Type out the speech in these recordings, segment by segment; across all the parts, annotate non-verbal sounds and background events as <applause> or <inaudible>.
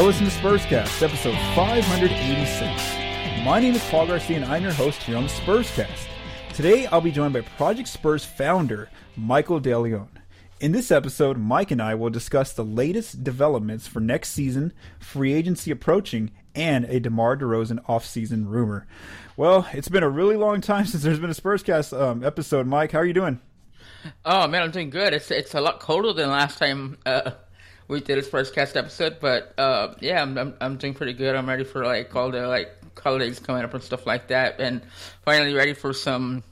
You're listening to Spurscast, episode 586. My name is Paul Garcia, and I'm your host here on the Spurscast. Today, I'll be joined by Project Spurs founder Michael DeLeon. In this episode, Mike and I will discuss the latest developments for next season, free agency approaching, and a DeMar DeRozan offseason rumor. Well, it's been a really long time <laughs> since there's been a Spurscast um, episode. Mike, how are you doing? Oh man, I'm doing good. It's it's a lot colder than last time uh, we did his first cast episode, but uh, yeah, I'm, I'm, I'm doing pretty good. I'm ready for like all the like holidays coming up and stuff like that, and finally ready for some.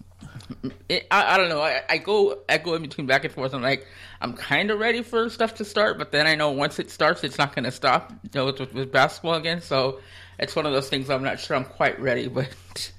It, I, I don't know. I, I go I go in between back and forth. I'm like I'm kind of ready for stuff to start, but then I know once it starts, it's not going to stop. You know, with, with, basketball again, so it's one of those things. I'm not sure I'm quite ready, <laughs> but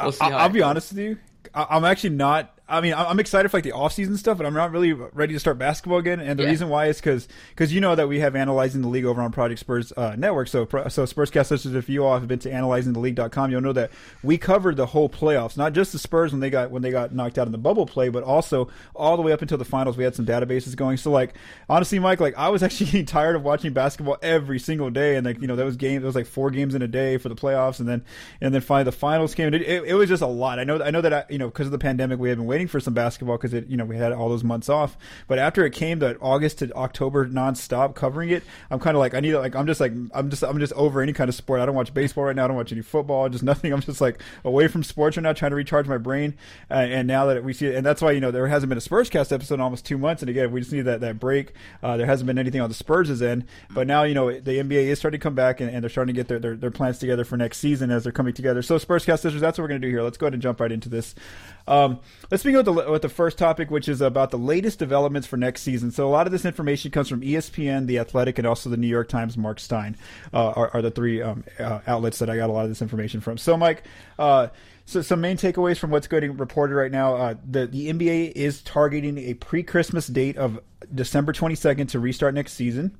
we'll see. I, will be honest with you. I'm actually not I mean, I'm excited for like the off season stuff, but I'm not really ready to start basketball again. And the yeah. reason why is because because you know that we have analyzing the league over on Project Spurs uh, Network. So so Spurscast listeners, if you all have been to analyzingtheleague.com, you'll know that we covered the whole playoffs, not just the Spurs when they got when they got knocked out in the bubble play, but also all the way up until the finals. We had some databases going. So like honestly, Mike, like I was <laughs> actually getting tired of watching basketball every single day, and like you know those games, it was like four games in a day for the playoffs, and then and then finally the finals came. It, it, it was just a lot. I know I know that I, you know because of the pandemic, we had been waiting for some basketball because it you know we had all those months off. But after it came that August to October nonstop covering it, I'm kind of like I need like I'm just like I'm just I'm just over any kind of sport. I don't watch baseball right now. I don't watch any football. Just nothing. <laughs> I'm just like away from sports right now, trying to recharge my brain. Uh, and now that we see it, and that's why you know there hasn't been a Spurs cast episode in almost two months. And again, we just need that that break. Uh, there hasn't been anything on the Spurs' end, but now you know the NBA is starting to come back and, and they're starting to get their, their, their plans together for next season as they're coming together. So Spurscast sisters, that's what we're to do here. Let's go ahead and jump right into this. Um, let's begin with the with the first topic, which is about the latest developments for next season. So a lot of this information comes from ESPN, The Athletic, and also the New York Times. Mark Stein uh, are, are, the three um, uh, outlets that I got a lot of this information from. So, Mike. Uh, so some main takeaways from what's getting reported right now: uh, the the NBA is targeting a pre-Christmas date of December 22nd to restart next season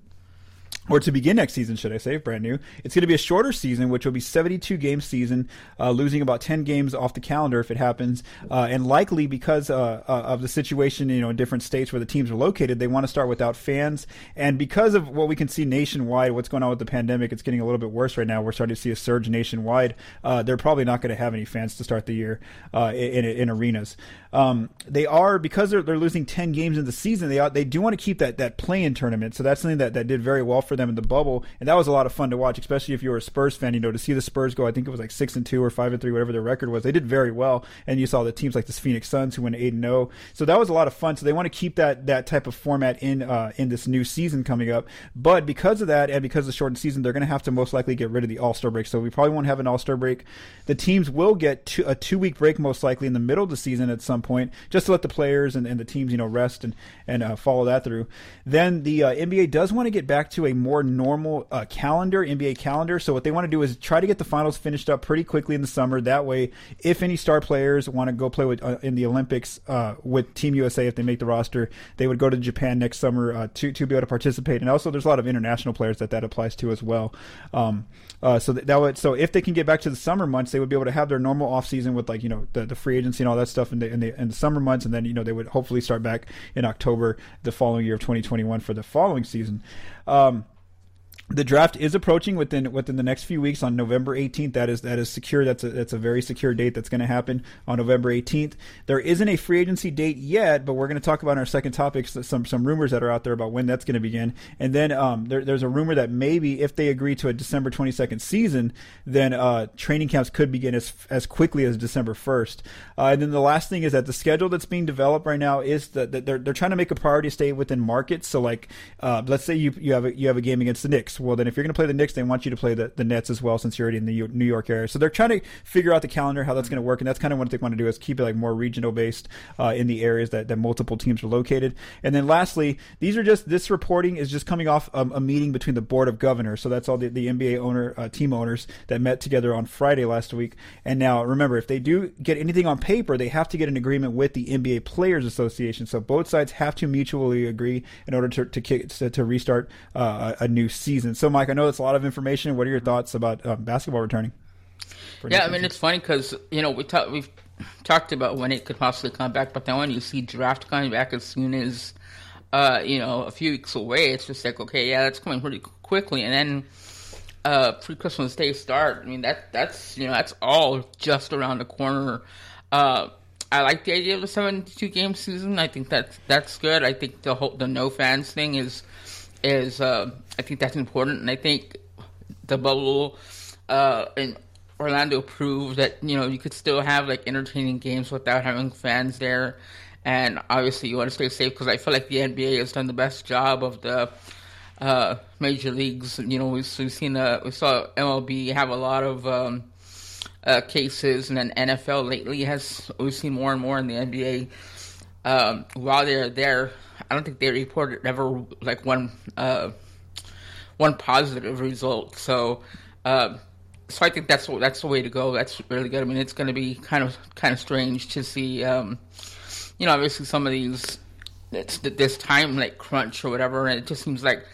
or to begin next season, should I say, brand new. It's going to be a shorter season, which will be 72 game season, uh, losing about 10 games off the calendar if it happens, uh, and likely because uh, uh, of the situation, you know, in different states where the teams are located, they want to start without fans, and because of what we can see nationwide, what's going on with the pandemic, it's getting a little bit worse right now. We're starting to see a surge nationwide. Uh, they're probably not going to have any fans to start the year uh, in, in, arenas. Um, they are because they're, they're losing 10 games in the season. They are, they do want to keep that that play-in tournament, so that's something that, that did very well for them in the bubble, and that was a lot of fun to watch, especially if you were a Spurs fan. You know, to see the Spurs go, I think it was like six and two or five and three, whatever their record was. They did very well, and you saw the teams like the Phoenix Suns who went eight and zero. Oh. So that was a lot of fun. So they want to keep that that type of format in uh, in this new season coming up. But because of that, and because of the shortened season, they're going to have to most likely get rid of the All Star break. So we probably won't have an All Star break. The teams will get two, a two week break most likely in the middle of the season at some point, just to let the players and, and the teams you know rest and and uh, follow that through. Then the uh, NBA does want to get back to a more normal uh, calendar, NBA calendar. So what they want to do is try to get the finals finished up pretty quickly in the summer. That way, if any star players want to go play with uh, in the Olympics uh, with Team USA, if they make the roster, they would go to Japan next summer uh, to to be able to participate. And also, there's a lot of international players that that applies to as well. Um, uh, so that, that, would so if they can get back to the summer months, they would be able to have their normal off season with like you know the, the free agency and all that stuff in the, in the in the summer months, and then you know they would hopefully start back in October the following year of 2021 for the following season. Um, the draft is approaching within within the next few weeks on November 18th. That is that is secure. That's a that's a very secure date that's going to happen on November 18th. There isn't a free agency date yet, but we're going to talk about in our second topic some some rumors that are out there about when that's going to begin. And then um, there, there's a rumor that maybe if they agree to a December 22nd season, then uh, training camps could begin as as quickly as December 1st. Uh, and then the last thing is that the schedule that's being developed right now is that, that they're they're trying to make a priority stay within markets. So like uh, let's say you you have a, you have a game against the Knicks well, then if you're going to play the Knicks, they want you to play the, the Nets as well, since you're already in the New York area. So they're trying to figure out the calendar, how that's going to work, and that's kind of what they want to do is keep it like more regional based uh, in the areas that, that multiple teams are located. And then lastly, these are just this reporting is just coming off um, a meeting between the board of governors. So that's all the, the NBA owner uh, team owners that met together on Friday last week. And now remember, if they do get anything on paper, they have to get an agreement with the NBA Players Association. So both sides have to mutually agree in order to to, kick, to, to restart uh, a new season. So Mike, I know it's a lot of information. What are your thoughts about um, basketball returning? Yeah, I mean it's funny because you know we talk, we've talked about when it could possibly come back, but then when you see draft coming back as soon as uh, you know, a few weeks away. It's just like, okay, yeah, that's coming pretty quickly, and then uh, pre-Christmas Day start. I mean, that that's you know that's all just around the corner. Uh, I like the idea of the 72 game season. I think that's that's good. I think the whole the no fans thing is is uh, I think that's important, and I think the bubble uh, in Orlando proved that you know you could still have like entertaining games without having fans there. And obviously, you want to stay safe because I feel like the NBA has done the best job of the uh, major leagues. You know, we've, we've seen uh, we saw MLB have a lot of um, uh, cases, and then NFL lately has we've seen more and more in the NBA. Um, while they're there, I don't think they reported ever like one uh, one positive result. So, uh, so I think that's that's the way to go. That's really good. I mean, it's going to be kind of kind of strange to see. Um, you know, obviously some of these this time like crunch or whatever, and it just seems like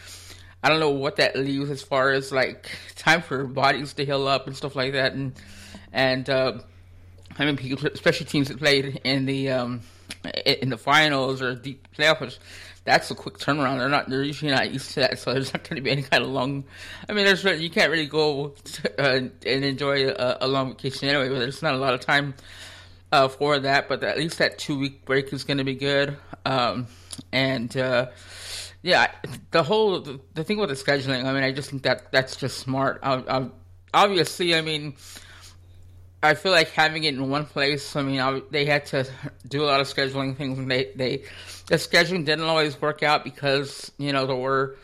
I don't know what that leaves as far as like time for bodies to heal up and stuff like that, and and uh, I mean, especially teams that played in the um, in the finals or deep playoffs, that's a quick turnaround. They're not they're usually not used to that, so there's not going to be any kind of long. I mean, there's you can't really go to, uh, and enjoy a, a, long vacation anyway, but there's not a lot of time uh, for that. But at least that two week break is going to be good, um, and. Uh, yeah, the whole the, the, thing with the scheduling. I mean, I just think that that's just smart. I, I, obviously, I mean, I feel like having it in one place. I mean, they had to do a lot of scheduling things, and they they the scheduling didn't always work out because you know there were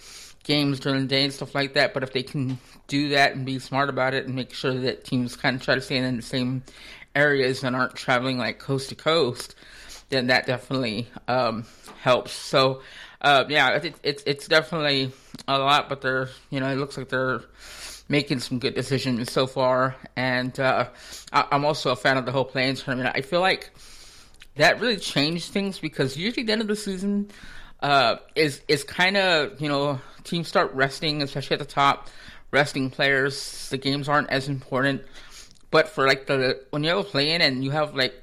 games during the day and stuff like that. But if they can do that and be smart about it and make sure that teams kind of try to stay in the same areas and aren't traveling like coast to coast, then that definitely um, helps. So uh, yeah, it's it, it's definitely a lot, but they're you know it looks like they're making some good decisions so far. And uh, I, am also a fan of the whole play-in tournament. I feel like that really changed things because usually the end of the season uh, is is kind of you know teams start resting, especially at the top, resting players. The games aren't as important. But for like the when you have a play-in and you have like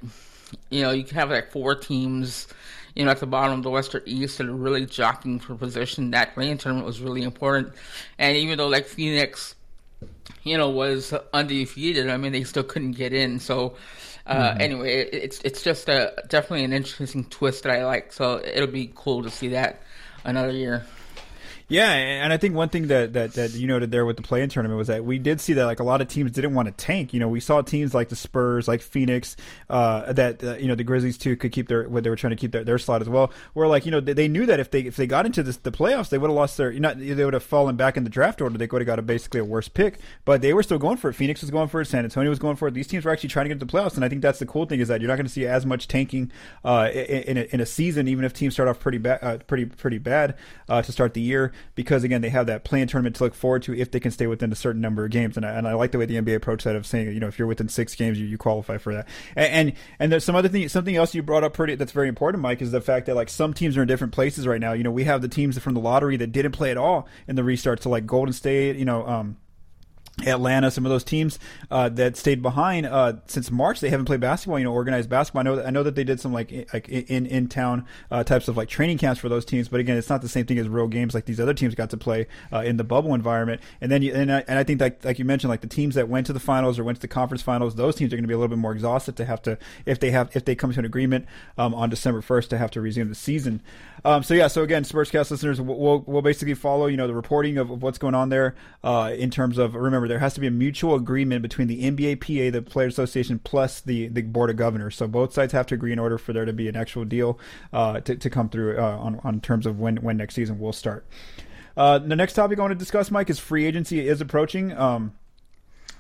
you know you can have like four teams you know, at the bottom of the Western East and really jockeying for position. That play-in tournament was really important. And even though like Phoenix you know, was undefeated. I mean, they still couldn't get in. So, uh, mm-hmm. anyway, it, it's it's just a definitely an interesting twist that I like. So it'll be cool to see that another year. Yeah, and I think one thing that, that, that you noted there with the play-in tournament was that we did see that like a lot of teams didn't want to tank. You know, we saw teams like the Spurs, like Phoenix, uh, that uh, you know the Grizzlies too could keep their what they were trying to keep their, their slot as well. Where like you know they, they knew that if they if they got into this, the playoffs, they would have lost their you know they would have fallen back in the draft order. They would have got a basically a worse pick, but they were still going for it. Phoenix was going for it. San Antonio was going for it. These teams were actually trying to get to the playoffs, and I think that's the cool thing is that you're not going to see as much tanking uh, in, in, a, in a season, even if teams start off pretty bad, uh, pretty pretty bad uh, to start the year, because again they have that play-in tournament to look forward to if they can stay within a certain number of games. And I, and I like the way the NBA approached that of saying, you know, if you're within six games, you, you qualify for that. And, and, and there's some other thing, something else you brought up pretty that's very important, Mike, is the fact that like some teams are in different places right now. You know, we have the teams from the lottery that didn't play at all in the restart. So like Golden State, you know, um, Atlanta, some of those teams uh, that stayed behind uh, since March, they haven't played basketball. You know, organized basketball. I know, I know that they did some like like in in town uh, types of like training camps for those teams, but again, it's not the same thing as real games like these other teams got to play uh, in the bubble environment. And then, you, and I, and I think that like you mentioned, like the teams that went to the finals or went to the conference finals, those teams are going to be a little bit more exhausted to have to if they have if they come to an agreement um, on December first to have to resume the season. Um, so yeah, so again, Spurscast listeners, we'll, we'll basically follow you know the reporting of, of what's going on there uh, in terms of remember there has to be a mutual agreement between the NBA PA, the Players Association, plus the, the Board of Governors. So both sides have to agree in order for there to be an actual deal uh, to, to come through uh, on, on terms of when, when next season will start. Uh, the next topic I want to discuss, Mike, is free agency is approaching. Um,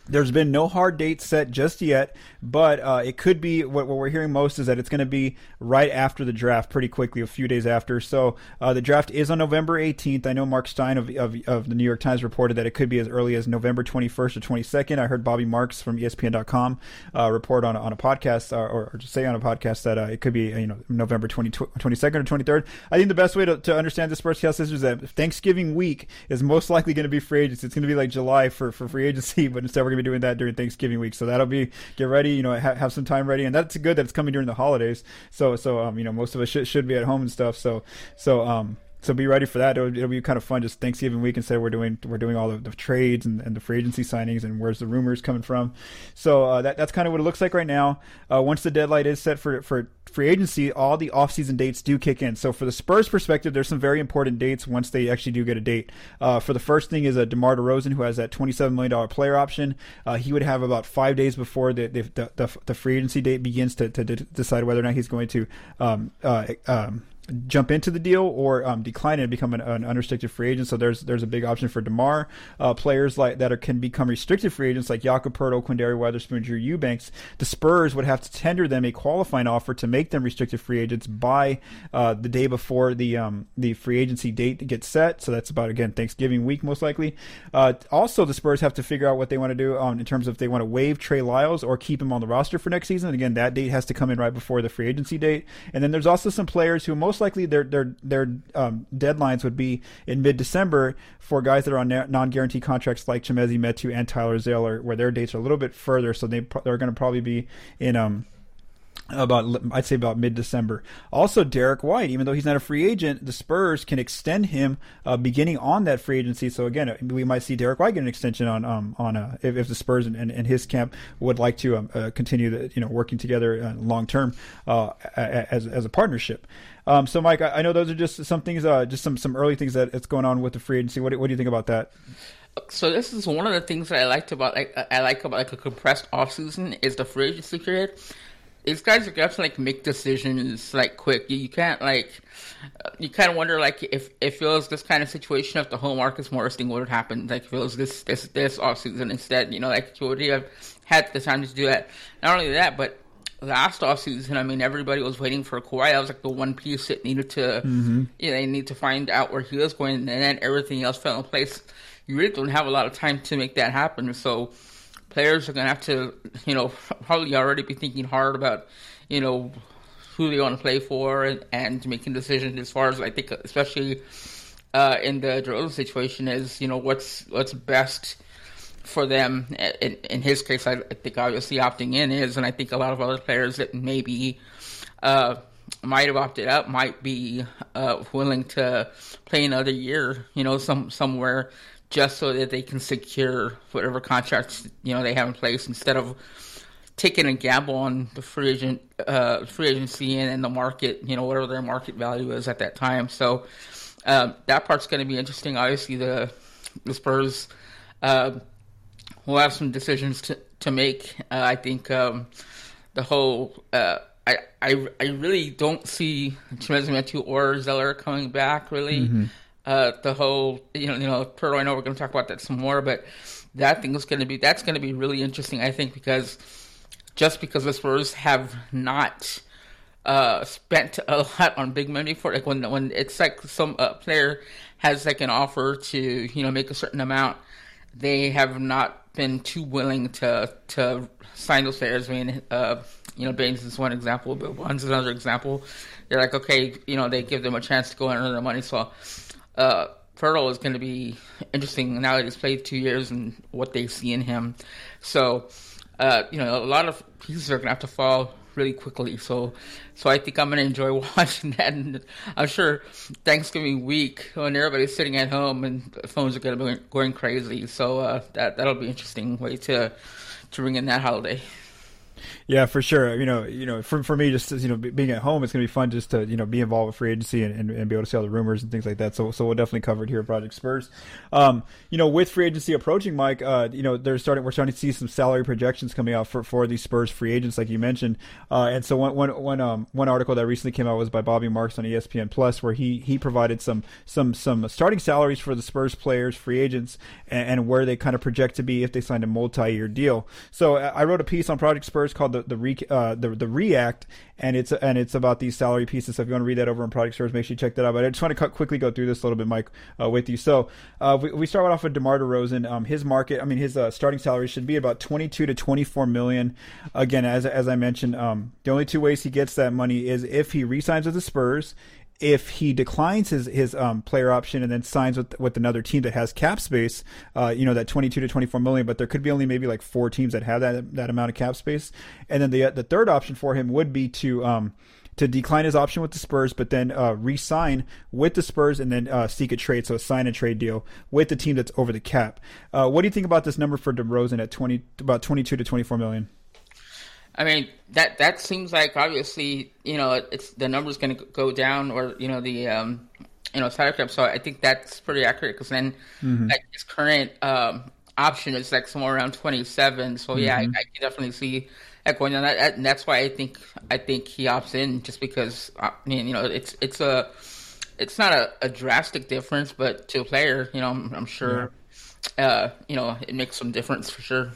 there's been no hard date set just yet, but uh, it could be what, what, we're hearing most is that it's going to be right after the draft, pretty quickly, a few days after. So uh, the draft is on November 18th. I know Mark Stein of, of, of, the New York Times reported that it could be as early as November 21st or 22nd. I heard Bobby Marks from ESPN.com uh, report on, on a podcast uh, or, or, say on a podcast that uh, it could be you know November 20, 22nd or 23rd. I think the best way to, to understand this sportscast is that Thanksgiving week is most likely going to be free agency. It's going to be like July for, for free agency, <laughs> but instead we're gonna be doing that during Thanksgiving week. So that'll be get ready. You know, ha- have some time ready, and that's good that it's coming during the holidays. So so um, you know, most of us should should be at home and stuff. So so um so be ready for that. It'll, it'll, be kind of fun. Just Thanksgiving week instead we're doing we're doing all the, the trades and, and, the free agency signings and where's the rumors coming from. So uh, that that's kind of what it looks like right now. Uh, once the deadline is set for for free agency, all the offseason dates do kick in. So for the Spurs perspective, there's some very important dates once they actually do get a date. Uh, for the first thing is a DeMar DeRozan who has that 27 million dollar player option. Uh, he would have about five days before the the, the, the free agency date begins to, to, to, decide whether or not he's going to um, uh, um, jump into the deal or um, decline it and become an, an, unrestricted free agent. So there's there's a big option for Demar. Uh, players like that are, can become restricted free agents like Jakob Poeltl, Quinndary Weatherspoon, Drew Eubanks. The Spurs would have to tender them a qualifying offer to make them restricted free agents by uh, the day before the um, the free agency date gets set. So that's about again Thanksgiving week most likely. Uh, also, the Spurs have to figure out what they want to do um, in terms of if they want to waive Trey Lyles or keep him on the roster for next season. Again, that date has to come in right before the free agency date. And then there's also some players who most most likely their their their um, deadlines would be in mid December for guys that are on non guaranteed contracts like Chimezie Metu and Tyler Zeller, where their dates are a little bit further, so they they're going to probably be in um about I'd say about mid December. Also, Derrick White, even though he's not a free agent, the Spurs can extend him uh, beginning on that free agency. So again, we might see Derrick White get an extension on um, on uh, if, if, the Spurs and, and, and, his camp would like to um, uh, continue the, you know working together uh, long term uh, as as a partnership. Um, so, Mike, I, I, know those are just some things, uh, just some some early things that it's going on with the free agency. What do, what do you think about that? So this is one of the things that I liked about like I like about like a compressed off season is the free agency period these guys are gonna have to like make decisions like quick. You, you can't like you kind of wonder like if if it was this kind of situation if the whole Marcus Morris thing would have happened like if it was this this this offseason instead you know like would he have had the time to do that not only that but last offseason I mean everybody was waiting for Kawhi that was like the one piece that needed to mm-hmm. you know they need to find out where he was going and then everything else fell in place you really don't have a lot of time to make that happen so players are going to have to, you know, <laughs> probably already be thinking hard about, you know, who they want to play for and, and making decisions as far as I think, especially uh, in the DeRozan situation, is you know what's what's best for them. In, in his case, I, I, think obviously opting in is, and I think a lot of other players that maybe. Uh, might have opted out might be uh, willing to play another year, you know, some somewhere just so that they can secure whatever contracts you know they have in place instead of taking a gamble on the free agent uh, free agency and, and the market, you know, whatever their market value is at that time. So uh, that part's going to be interesting. Obviously, the the Spurs uh, will have some decisions to to make. Uh, I think um, the whole. Uh, I, I, I really don't see Chimezie Metu or Zeller coming back really. Mm-hmm uh, the whole you know you know Poeltl. I know we're going to talk about that some more, but that thing is going to be that's going to be really interesting. I think because just because the Spurs have not uh, spent <laughs> a lot on big money for like when when it's like some uh, player has like an offer to you know make a certain amount, they have not been too willing to to sign those players. I mean, uh, you know, Baines is one example, but one's another example. They're like, okay, you know, they give them a chance to go and earn their money. So uh, Poeltl is going to be interesting now that he's played two years and what they see in him. So, uh, you know, a lot of pieces are going to have to fall really quickly. So, so I think I'm going to enjoy <laughs> watching that. And I'm sure Thanksgiving week when everybody's sitting at home and phones are going to be going crazy. So uh, that that'll be interesting way to to bring in that holiday. Yeah, for sure. You know, you know, for for me, just you know, being at home, it's to be fun just to you know be involved with free agency and, and, and, be able to see all the rumors and things like that. So so we'll definitely cover it here at Project Spurs. Um, you know, with free agency approaching, Mike, uh, you know, they're starting. We're starting to see some salary projections coming out for, for these Spurs free agents, like you mentioned. Uh, and so one one one um one article that recently came out was by Bobby Marks on ESPN Plus, where he he provided some some some starting salaries for the Spurs players, free agents, and, and where they kind of project to be if they signed a multi year deal. So I wrote a piece on Project Spurs called the the re, uh, the the React, and it's and it's about these salary pieces. So if you want to read that over in Project Spurs, make sure you check that out. But I just want to quickly go through this a little bit, Mike, uh, with you. So uh, we, we start off with Demar DeRozan. Um, his market, I mean, his uh, starting salary should be about twenty two to twenty four million. Again, as as I mentioned, um, the only two ways he gets that money is if he resigns with the Spurs if he declines his his um, player option and then signs with with another team that has cap space, uh, you know that 22 to 24 million, but there could be only maybe like four teams that have that that amount of cap space. And then the the third option for him would be to um, to decline his option with the Spurs, but then uh, re-sign with the Spurs and then uh, seek a trade, so a sign and trade deal with the team that's over the cap. Uh, what do you think about this number for DeRozan at 20 about 22 to 24 million? I mean that that seems like obviously you know it's the number's going to go down or you know the um, you know salary cap. So I think that's pretty accurate because then mm-hmm. like his current um, option is like somewhere around twenty seven. So yeah, mm-hmm. I, I, can definitely see that going down. That, and that's why I think I think he opts in just because I mean you know it's it's a it's not a, a drastic difference, but to a player, you know, I'm, I'm sure, yeah. uh, you know, it makes some difference for sure.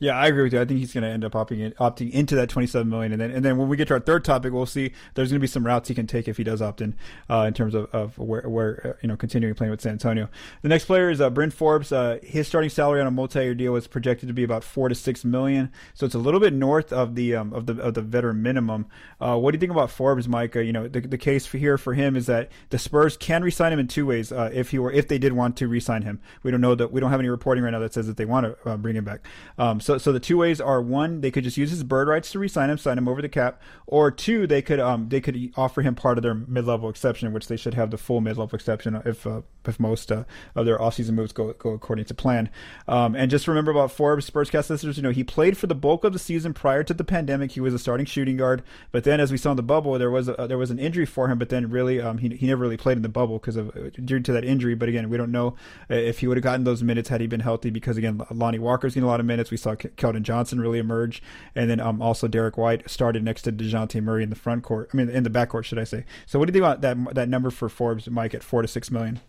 Yeah, I agree with you. I think he's going to end up opting in, opting into that 27 million, and then and then when we get to our third topic, we'll see there's going to be some routes he can take if he does opt in, uh, in terms of, of where, where uh, you know continuing playing with San Antonio. The next player is uh, Bryn Forbes. Uh, his starting salary on a multi-year deal was projected to be about four to six million, so it's a little bit north of the um, of the of the veteran minimum. Uh, what do you think about Forbes, Mike? You know, the, the case for here for him is that the Spurs can resign him in two ways uh, if he were if they did want to resign him. We don't know that we don't have any reporting right now that says that they want to bring him back. Um, so so the two ways are one, they could just use his bird rights to resign him, sign him over the cap, or two, they could um they could offer him part of their mid level exception, which they should have the full mid level exception if uh, if most uh, of their offseason moves go go according to plan. Um, and just remember about Forbes Spurscast listeners, you know he played for the bulk of the season prior to the pandemic. He was a starting shooting guard, but then as we saw in the bubble, there was a, there was an injury for him, but then really um, he he never really played in the bubble because of due to that injury. But again, we don't know uh, if he would have gotten those minutes had he been healthy because again Lonnie Walker's getting a lot of minutes. We saw Keldon Johnson really emerge, and then um, also Derrick White started next to Dejounte Murray in the front court. I mean, in the backcourt, should I say? So, what do you think about that that number for Forbes, Mike, at four to six million?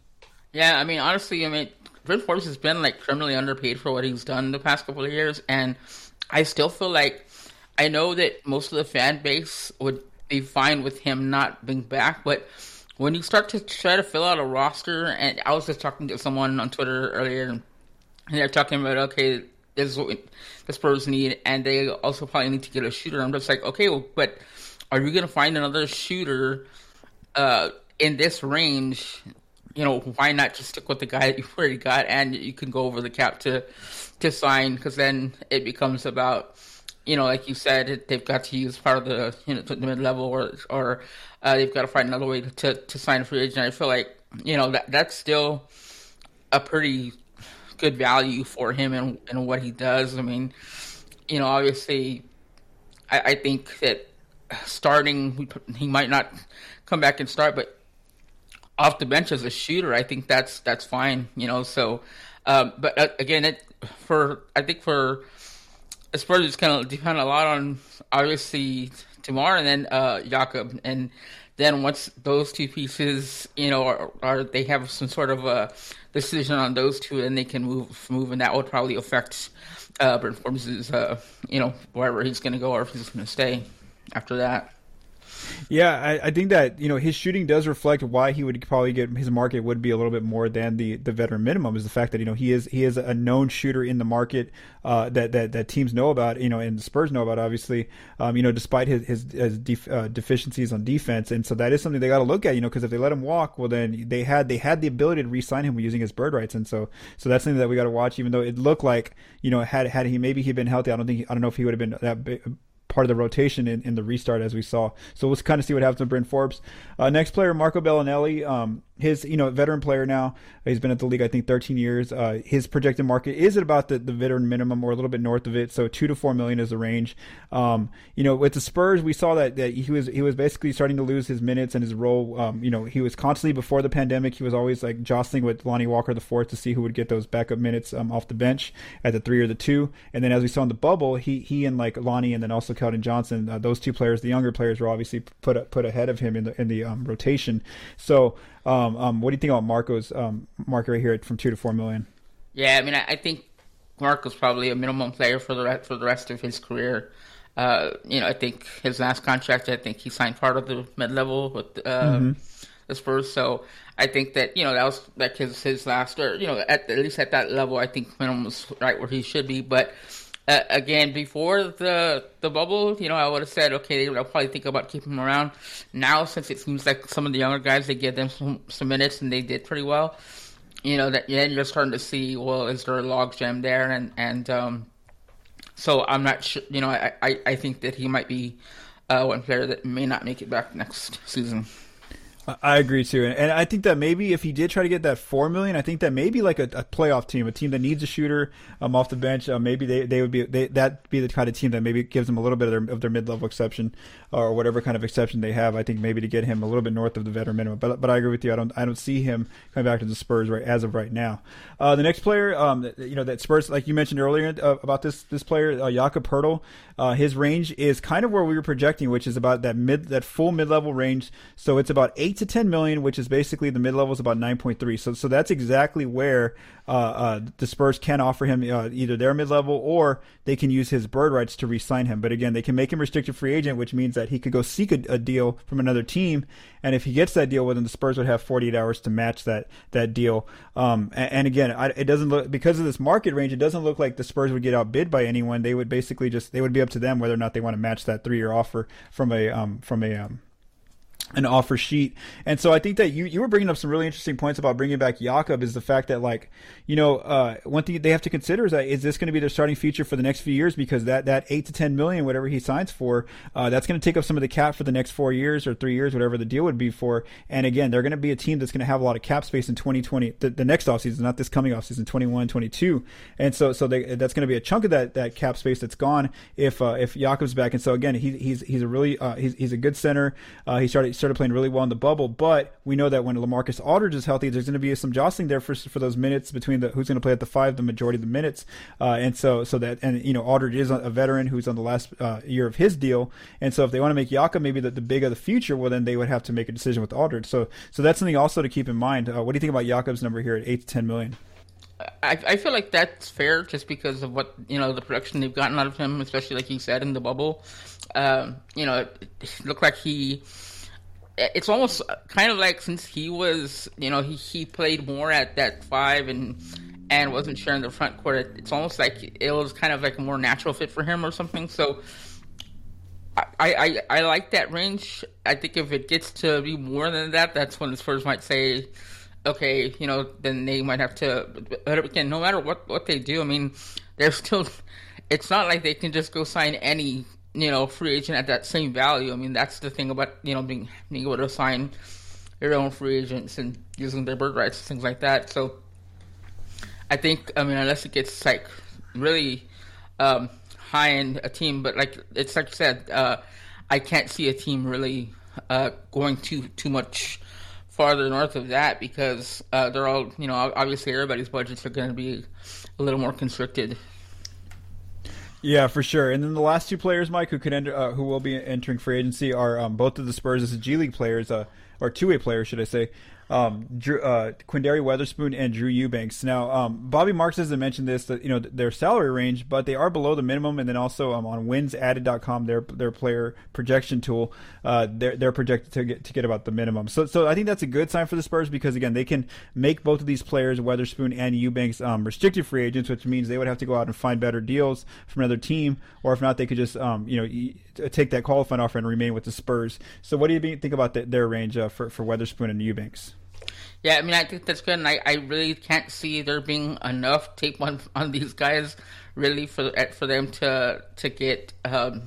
Yeah, I mean, honestly, I mean, Bryn Forbes has been like criminally underpaid for what he's done the past couple of years, and I still feel like I know that most of the fan base would be fine with him not being back, but when you start to try to fill out a roster, and I was just talking to someone on Twitter earlier, and they're talking about okay, is what the Spurs need, and they also probably need to get a shooter. I'm just like, okay, well, but are you going to find another shooter uh, in this range? You know, why not just stick with the guy that <laughs> you already got, and you can go over the cap to to sign? Because then it becomes about, you know, like you said, they've got to use part of the you know the mid level, or or uh, they've got to find another way to to sign a free agent. I feel like you know that that's still a pretty good value for him and, and what he does. I mean, you know, obviously, I, I think that starting, he might not come back and start, but off the bench as a shooter, I think that's that's fine. You know, so um, but uh, again, it for I think for Spurs, it's going to depend a lot on obviously Demar and then uh, Jakob, and then once those two pieces, you know, are, are they have some sort of a decision on those two, and they can move move, and that would probably affect uh, Bryn Forbes' uh, you know wherever he's going to go or if he's going to stay after that. Yeah, I, I, think that you know his shooting does reflect why he would probably get his market would be a little bit more than the the veteran minimum is the fact that you know he is he is a known shooter in the market uh, that that that teams know about you know and the Spurs know about obviously um, you know despite his his, his def, uh, deficiencies on defense. And so that is something they got to look at you know because if they let him walk well then they had they had the ability to re-sign him using his bird rights. And so so that's something that we got to watch even though it looked like you know had had he maybe he'd been healthy I don't think I don't know if he would have been that big, part of the rotation in, in the restart as we saw. So we'll kind of see what happens with Bryn Forbes. Uh, next player, Marco Belinelli. Um, his you know veteran player now. He's been at the league I think 13 years. Uh, his projected market is at about the, the veteran minimum or a little bit north of it. So two to four million is the range. Um, you know with the Spurs we saw that, that he was he was basically starting to lose his minutes and his role. Um, you know he was constantly before the pandemic he was always like jostling with Lonnie Walker the fourth to see who would get those backup minutes um, off the bench at the three or the two. And then as we saw in the bubble he he and like Lonnie and then also Keldon Johnson uh, those two players the younger players were obviously put put ahead of him in the in the um, rotation. So um, um, what do you think about Marco's um, market right here from two to four million? Yeah, I mean, I, I think Marco's probably a minimum player for the rest, for the rest of his career. Uh, you know, I think his last contract, I think he signed part of the mid level with uh, mm-hmm. the Spurs. So I think that you know that was like his his last, or you know, at, at least at that level, I think minimum was right where he should be. But uh, again, before the the bubble, you know, I would have said, okay, they'll probably think about keeping him around. Now, since it seems like some of the younger guys, they give them some, some minutes and they did pretty well. You know, that then you're starting to see, well, is there a logjam there? And and um, so I'm not sure. You know, I, I, I think that he might be uh, one player that may not make it back next season. I agree too, and I think that maybe if he did try to get that four million, I think that maybe like a, a playoff team, a team that needs a shooter um, off the bench, uh, maybe they, they would be they, that be the kind of team that maybe gives them a little bit of their, of their mid level exception or whatever kind of exception they have. I think maybe to get him a little bit north of the veteran minimum, but but I agree with you. I don't I don't see him coming back to the Spurs right as of right now. Uh, the next player, um, you know that Spurs like you mentioned earlier uh, about this this player, uh, Jakob Poeltl, uh, his range is kind of where we were projecting, which is about that mid that full mid level range. So it's about eight to ten million, which is basically the mid level is about nine point three. So so that's exactly where uh, uh, the Spurs can offer him uh, either their mid level or they can use his bird rights to re-sign him. But again, they can make him restricted free agent, which means that he could go seek a, a deal from another team, and if he gets that deal, well, then the Spurs would have 48 hours to match that that deal. Um, and, and, again, I, it doesn't look because of this market range, it doesn't look like the Spurs would get outbid by anyone. They would basically just they would be up to them whether or not they want to match that three year offer from a um, from a um, an offer sheet. And so I think that you, you were bringing up some really interesting points about bringing back Jakob is the fact that like, you know, uh, one thing they have to consider is that is this going to be their starting feature for the next few years? Because that, that eight to 10 million, whatever he signs for, uh, that's going to take up some of the cap for the next four years or three years, whatever the deal would be for. And again, they're going to be a team that's going to have a lot of cap space in 2020, the, the next offseason, not this coming offseason, 21, 22. And so, so they, that's going to be a chunk of that, that cap space that's gone if, uh, if Jakob's back. And so again, he, he's, he's a really, uh, he's, he's a good center. Uh, he started, started playing really well in the bubble, but we know that when LaMarcus Aldridge is healthy, there's going to be some jostling there for for those minutes between the who's going to play at the five, the majority of the minutes, uh, and so so that and you know Aldridge is a veteran who's on the last uh, year of his deal, and so if they want to make Jakob maybe the, the big of the future, well then they would have to make a decision with Aldridge. So so that's something also to keep in mind. Uh, what do you think about Jakob's number here at eight to ten million? I, I feel like that's fair just because of what you know the production they've gotten out of him, especially like you said in the bubble. Um, you know, it, it looked like he it's almost kind of like since he was, you know, he, he played more at that five and and wasn't sharing the front court. It's almost like it was kind of like a more natural fit for him or something. So I, I, I like that range. I think if it gets to be more than that, that's when the Spurs might say, okay, you know, then they might have to. But again, no matter what what they do, I mean, they're still. It's not like they can just go sign any you know, free agent at that same value. I mean, that's the thing about you know being being able to sign your own free agents and using their bird rights and things like that. So, I think I mean unless it gets like really um, high in a team, but like it's like you said, uh, I can't see a team really uh, going too too much farther north of that because uh, they're all you know obviously everybody's budgets are going to be a little more constricted yeah, for sure. And then the last two players, Mike, who could enter, uh, who will be entering free agency, are um, both of the Spurs as G League players, uh, or two way players, should I say? Um, Drew, uh, Quinndary Weatherspoon and Drew Eubanks. Now, um, Bobby Marks hasn't mentioned this, that you know their salary range, but they are below the minimum. And then also um, on winsadded.com, their their player projection tool, uh, they're they're projected to get to get about the minimum. So so I think that's a good sign for the Spurs because again they can make both of these players, Weatherspoon and Eubanks, um, restricted free agents, which means they would have to go out and find better deals from another team, or if not, they could just um, you know take that qualifying offer and remain with the Spurs. So what do you think about the, their range uh, for for Weatherspoon and Eubanks? Yeah, I mean, I think that's good, and I, I really can't see there being enough tape on <laughs> on these guys really for for them to to get um,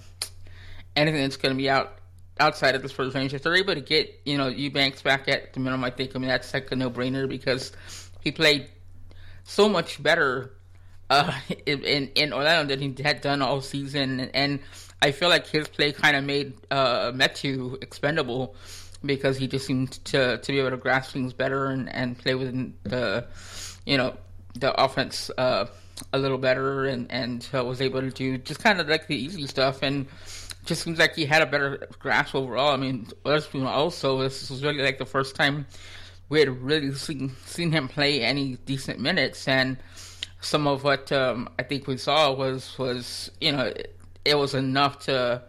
anything that's going to be out outside of the Spurs range. If they're able to get you know Eubanks back at the minimum, I think I mean that's like a no brainer because he played so much better uh, <laughs> in in Orlando than he had done all season, and I feel like his play kind of made uh, Metu expendable because he just seemed to to be able to grasp things better and, and play within the you know the offense uh, a little better and and uh, was able to do just kind of like the easy stuff and just seems like he had a better grasp overall. I mean, also this was really like the first time we had really seen seen him play any decent minutes and some of what um, I think we saw was was you know it was enough to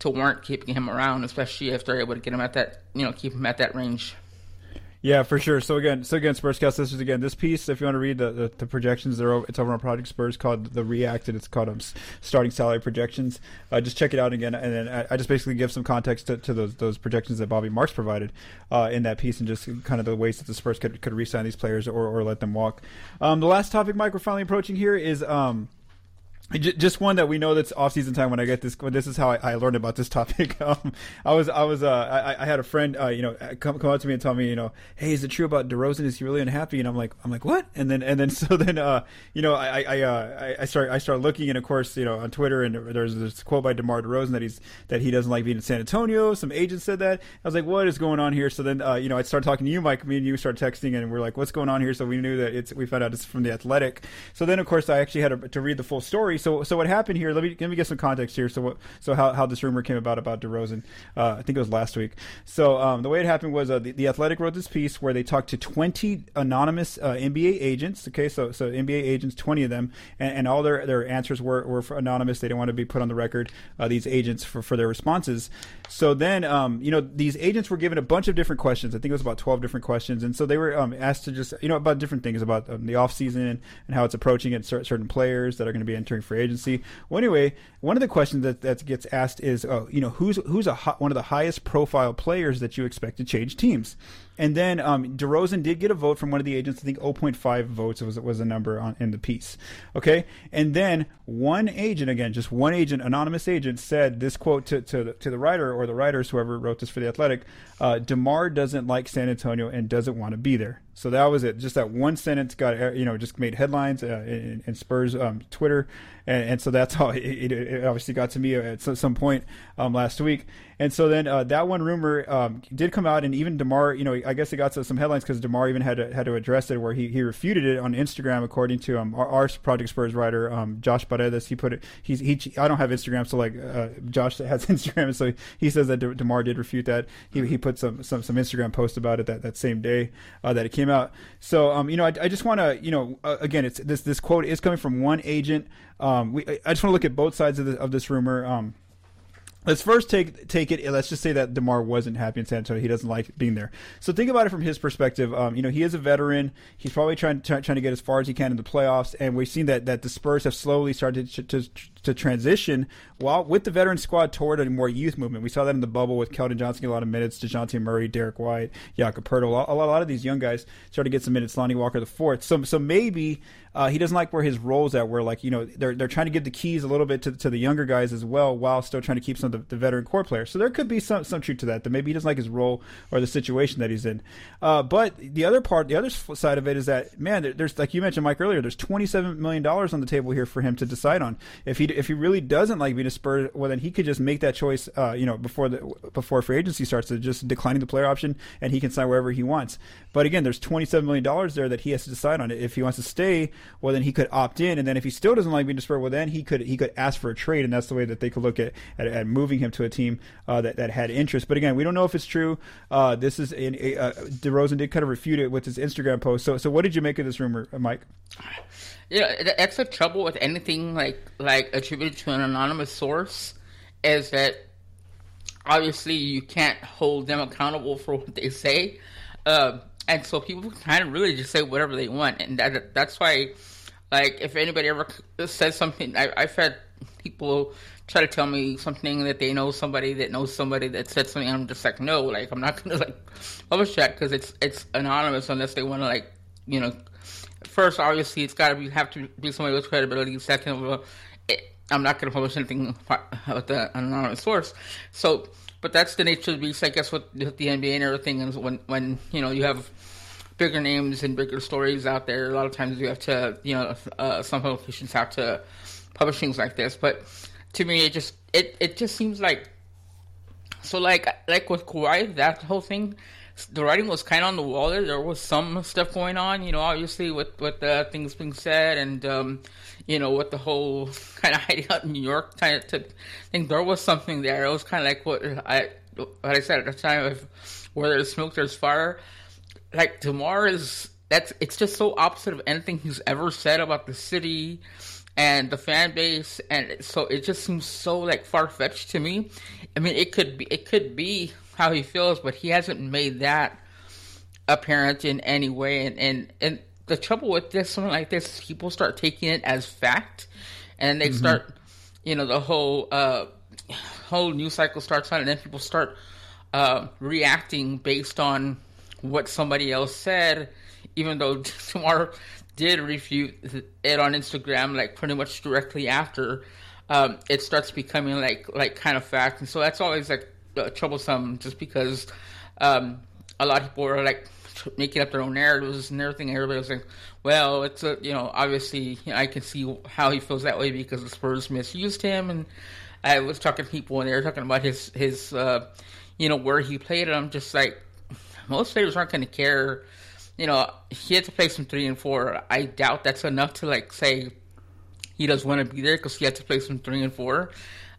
to warrant keeping him around, especially if they're able to get him at that, you know, keep him at that range. Yeah, for sure. So again, so again, Spurscast listeners, again, this piece, if you want to read the, the, the projections, they're over, it's over on Project Spurs called the Reacted. It's called um, starting salary projections. Uh, just check it out again, and then I, I, just basically give some context to, to those those projections that Bobby Marks provided uh, in that piece, and just kind of the ways that the Spurs could could re-sign these players or, or let them walk. Um, the last topic, Mike, we're finally approaching here is. Um, just one that we know that's off season time when I get this. This is how I, I learned about this <laughs> topic. Um, I was, I was, uh, I, I, had a friend, uh, you know, come come up to me and tell me, you know, hey, is it true about DeRozan? Is he really unhappy? And I'm like, I'm like, what? And then, and then, <laughs> so then, uh, you know, I, I, uh, I start, I start looking, and of course, you know, on Twitter, and there's this quote by DeMar DeRozan that he's that he doesn't like being in San Antonio. Some agent said that. I was like, what is going on here? So then, uh, you know, I started talking to you, Mike. Me and you started texting, and we're like, what's going on here? So we knew that it's. We found out it's from the Athletic. So then, of course, I actually had to, to read the full story. So, so what happened? here. Let me let me get some context here. So what, so how, how this rumor came about about DeRozan? Uh, I think it was last week. So um, the way it happened was uh, the, the, Athletic wrote this piece where they talked to 20 anonymous uh, NBA agents. Okay, so so NBA agents, 20 of them, and, and all their, their answers were, were anonymous. They didn't want to be put on the record. Uh, these agents for, for their responses. So then, um, you know, these agents were given a bunch of different questions. I think it was about 12 different questions, and so they were um, asked to just you know about different things about um, the off season and how it's approaching and certain players that are going to be entering free agency. Well, anyway, one of the questions that, that gets asked is, oh, you know, who's who's a one of the highest profile players that you expect to change teams? And then um, DeRozan did get a vote from one of the agents. I think 0.5 votes was was a number on in the piece. Okay, and then one agent again, just one agent, anonymous agent, said this quote to to the, to the writer or the writers, whoever wrote this for the Athletic. Uh, Demar doesn't like San Antonio and doesn't want to be there. So that was it. Just that one sentence got uh, you know just made headlines uh, in, in, Spurs um, Twitter, and, and, so that's <laughs> how it, it, obviously got to me at some point um, last week. And so then uh, that one rumor um, did come out, and even Demar, you know, I guess it got some headlines because Demar even had to had to address it, where he, he refuted it on Instagram, according to um, our, our Project Spurs writer um, Josh Paredes. He put it. He's he. I don't have Instagram, so like uh, Josh has <laughs> Instagram, so he says that De- Demar did refute that. He he put some some some Instagram post about it that, that same day uh, that it came out. So um, you know, I, I just want to you know, uh, again, it's this this quote is coming from one agent. Um, we I just want to look at both sides of the, of this rumor. Um, Let's first take take it. Let's just say that Demar wasn't happy in San Antonio. He doesn't like being there. So think about it from his perspective. Um, you know, he is a veteran. He's probably trying trying to get as far as he can in the playoffs. And we've seen that that the Spurs have slowly started to, to, to transition while with the veteran squad toward a more youth movement. We saw that in the bubble with Keldon Johnson getting a lot of minutes, Dejounte Murray, Derrick White, Jakob. A lot, a lot of these young guys started to get some minutes. Lonnie Walker the fourth. So so maybe uh, he doesn't like where his roles at. Where like you know they're they're trying to give the keys a little bit to, to the younger guys as well, while still trying to keep some of the, the veteran core players. So there could be some some truth to that. That maybe he doesn't like his role or the situation that he's in. Uh, but the other part, the other side of it is that man, there's like you mentioned Mike earlier. There's 27 million dollars on the table here for him to decide on. If he if he really doesn't like being a Spur, well then he could just make that choice. Uh, you know before the before free agency starts, to just declining the player option, and he can sign wherever he wants. But again, there's 27 million dollars there that he has to decide on. It. If he wants to stay, well then he could opt in, and then if he still doesn't like being a dispersed, well, then he could he could ask for a trade, and that's the way that they could look at at, at moving him to a team uh, that that had interest. But again, we don't know if it's true. Uh, this is in, uh, DeRozan did kind of refute it with his Instagram post. So so what did you make of this rumor, Mike? Yeah, the trouble with anything like like attributed to an anonymous source is that obviously you can't hold them accountable for <laughs> what they say. Uh, and so people kind of really just say whatever they want, and that, that's why like, if anybody ever says something, I, I've had people try to tell me something that they know somebody that knows somebody that said something. I'm just like, no, like I'm not gonna <laughs> like publish that because it's it's anonymous unless they want to like you know. First, obviously, it's got to be have to be somebody with credibility. Second, well, it, I'm not going to publish anything with the anonymous source. So, but that's the nature of the beast, I guess, with, with the NBA and everything. And when when you know you have bigger names and bigger stories out there. A lot of times you have to, you know, uh, some publications have to publish things like this. But to me, it just it it just seems like so like like with Kawhi, that whole thing, the writing was kind of on the wall. There, there was some stuff going on, you know, obviously with with the things being said and. um you know, with the whole <laughs> kind of hiding out in New York kind of thing, there was something there. It was kind of like what I what I said at the time of where there's smoke, there's fire like Demar is that's it's just so opposite of anything he's ever said about the city and the fan base and so it just seems so like far fetched to me. I mean it could be it could be how he feels, but he hasn't made that apparent in any way. And, and, and the trouble with this, something like this, people start taking it as fact and they mm-hmm. start, you know, the whole, uh, whole news cycle starts on and then people start, uh, reacting based on what somebody else said, even though <laughs> Demar did refute it on Instagram, like pretty much directly after, um, it starts becoming like, like kind of fact. And so that's always like uh, troublesome just because, um, a lot of people are like making up their own narratives and everything. And everybody was like, well, it's a, you know, obviously you know, I can see how he feels that way because the Spurs misused him. And I was talking to people and they were talking about his, his, uh, you know, where he played. And I'm just like, most players aren't going to care. You know, he had to play some three and four. I doubt that's enough to like say he doesn't want to be there because he had to play some three and four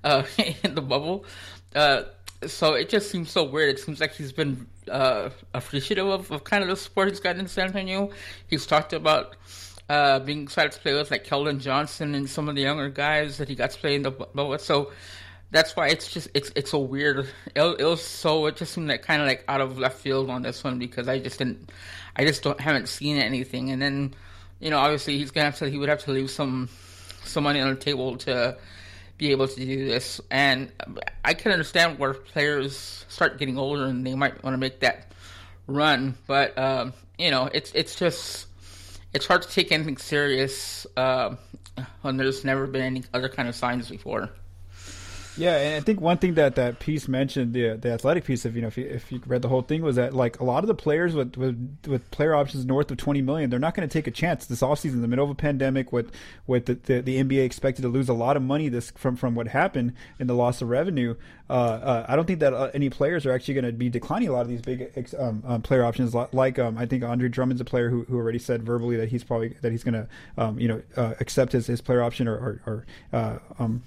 uh, <laughs> in the bubble. Uh, so it just seems so weird. It seems like he's been uh, appreciative of, of, kind of the support he's gotten in San Antonio. He's talked about uh, being excited to play with like Keldon Johnson and some of the younger guys that he got to play in the bubble. So that's why it's just it's it's so weird. It, it was so it just seemed like kind of like out of left field on this one because I just didn't, I just don't haven't seen anything. And then, you know, obviously he's gonna have to he would have to leave some some money on the table to be able to do this. And I can understand where players start getting older and they might want to make that run, but um, you know, it's it's just it's hard to take anything serious uh, when there's never been any other kind of signs before. Yeah, and I think one thing that that piece mentioned, the the athletic piece of you know if you, if you read the whole thing was that like a lot of the players with with, with player options north of twenty million, they're not going to take a chance this offseason in the middle of a pandemic with with the, the, the NBA expected to lose a lot of money this from from what happened in the loss of revenue. Uh, uh, I don't think that uh, any players are actually going to be declining a lot of these big um, um, player options. Like um, I think Andre Drummond's a player who, who already said verbally that he's probably that he's going to um, you know uh, accept his, his player option or, or, or uh, um,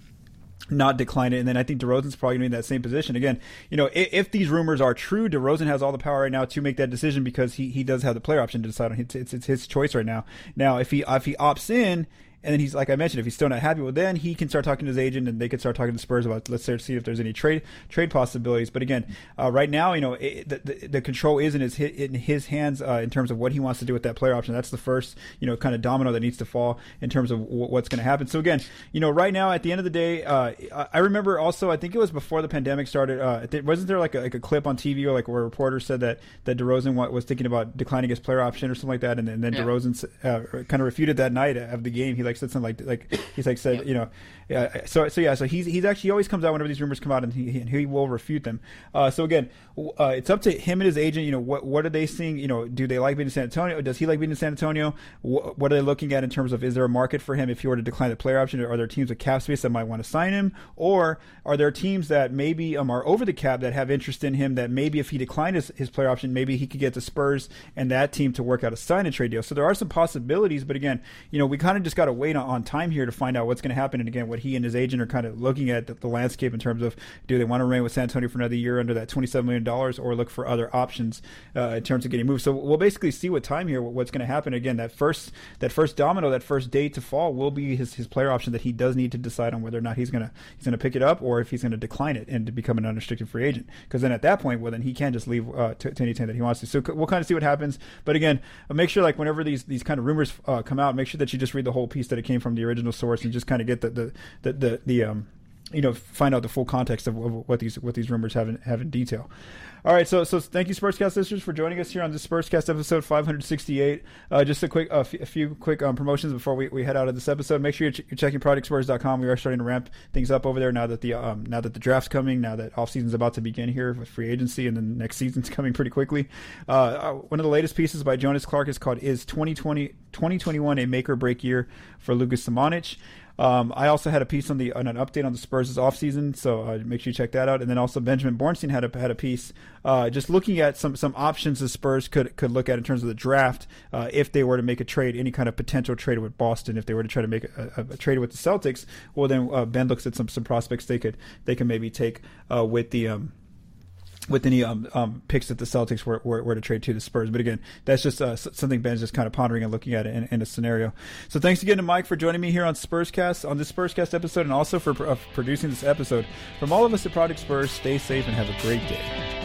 not decline it. And then I think DeRozan's probably going to be in that same position. Again, you know, if, if, these rumors are true, DeRozan has all the power right now to make that decision because he, he does have the player option to decide on. It's, it's, it's his choice right now. Now, if he if he opts in and then he's like I mentioned, if he's still not happy, well then he can start talking to his agent, and they can start talking to Spurs about let's see if there's any trade trade possibilities. But again, uh, right now, you know, it, the, the, the control is in his in his hands uh, in terms of what he wants to do with that player option. That's the first you know kind of domino that needs to fall in terms of w- what's going to happen. So again, you know, right now at the end of the day, uh, I remember also I think it was before the pandemic started. Uh, wasn't there like a, like a clip on TV or like where a reporter said that that DeRozan was thinking about declining his player option or something like that, and, and then yeah. DeRozan uh, kind of refuted that night of the game. He like said something like like he's like said, you know, yeah. So so yeah. So he's he's actually always comes out whenever these rumors come out, and he he will refute them. Uh, so again, uh, it's up to him and his agent. You know, what what are they seeing? You know, do they like being in San Antonio? Does he like being in San Antonio? What, what are they looking at in terms of is there a market for him if he were to decline the player option? Are there teams with cap space that might want to sign him, or are there teams that maybe um are over the cap that have interest in him? That maybe if he declined his, his player option, maybe he could get the Spurs and that team to work out a sign and trade deal. So there are some possibilities, but again, you know, we kind of just got to wait on, on time here to find out what's going to happen. And again, what he and his agent are kind of looking at the, the, landscape in terms of do they want to remain with San Antonio for another year under that $27 million or look for other options uh, in terms of getting moved. So we'll basically see what time here, what's going to happen. Again, that first that first domino, that first date to fall will be his, his player option that he does need to decide on whether or not he's going to he's going to pick it up or if he's going to decline it and to become an unrestricted free agent. Because then at that point, well, then he can just leave uh, to, to, any team that he wants to. So we'll kind of see what happens. But again, make sure like whenever these these kind of rumors uh, come out, make sure that you just read the whole piece that it came from the original source and just kind of get the the the, the, the um you know find out the full context of, of, what these what these rumors have in, have in detail. All right, so so thank you Spurscast listeners for joining us here on this Spurscast episode 568. Uh, just a quick a, few quick um, promotions before we, we head out of this episode. Make sure you're, ch- you're checking projectspurs.com. We are starting to ramp things up over there now that the um, now that the draft's coming, now that off season's about to begin here with free agency, and then next season's <laughs> coming pretty quickly. Uh, uh one of the latest pieces by Jonas Clark is called "Is 2020 2021 a make or break year for Lucas Samanic?" Um, I also had a piece on the on an update on the Spurs' offseason, so uh, make sure you check that out. And then also Benjamin Bornstein had a had a piece uh, just looking at some some options the Spurs could could look at in terms of the draft uh, if they were to make a trade, any kind of potential trade with Boston. If they were to try to make a, a, a trade with the Celtics, well then uh, Ben looks at some some prospects they could they can maybe take uh, with the um, with any um, um, picks that the Celtics were, were, were, to trade to the Spurs. But again, that's just uh, something Ben's just kind of pondering and looking at in, in, a scenario. So thanks again to Mike for joining me here on Spurscast, on this Spurscast episode, and also for uh, producing this episode. From all of us at Project Spurs, stay safe and have a great day.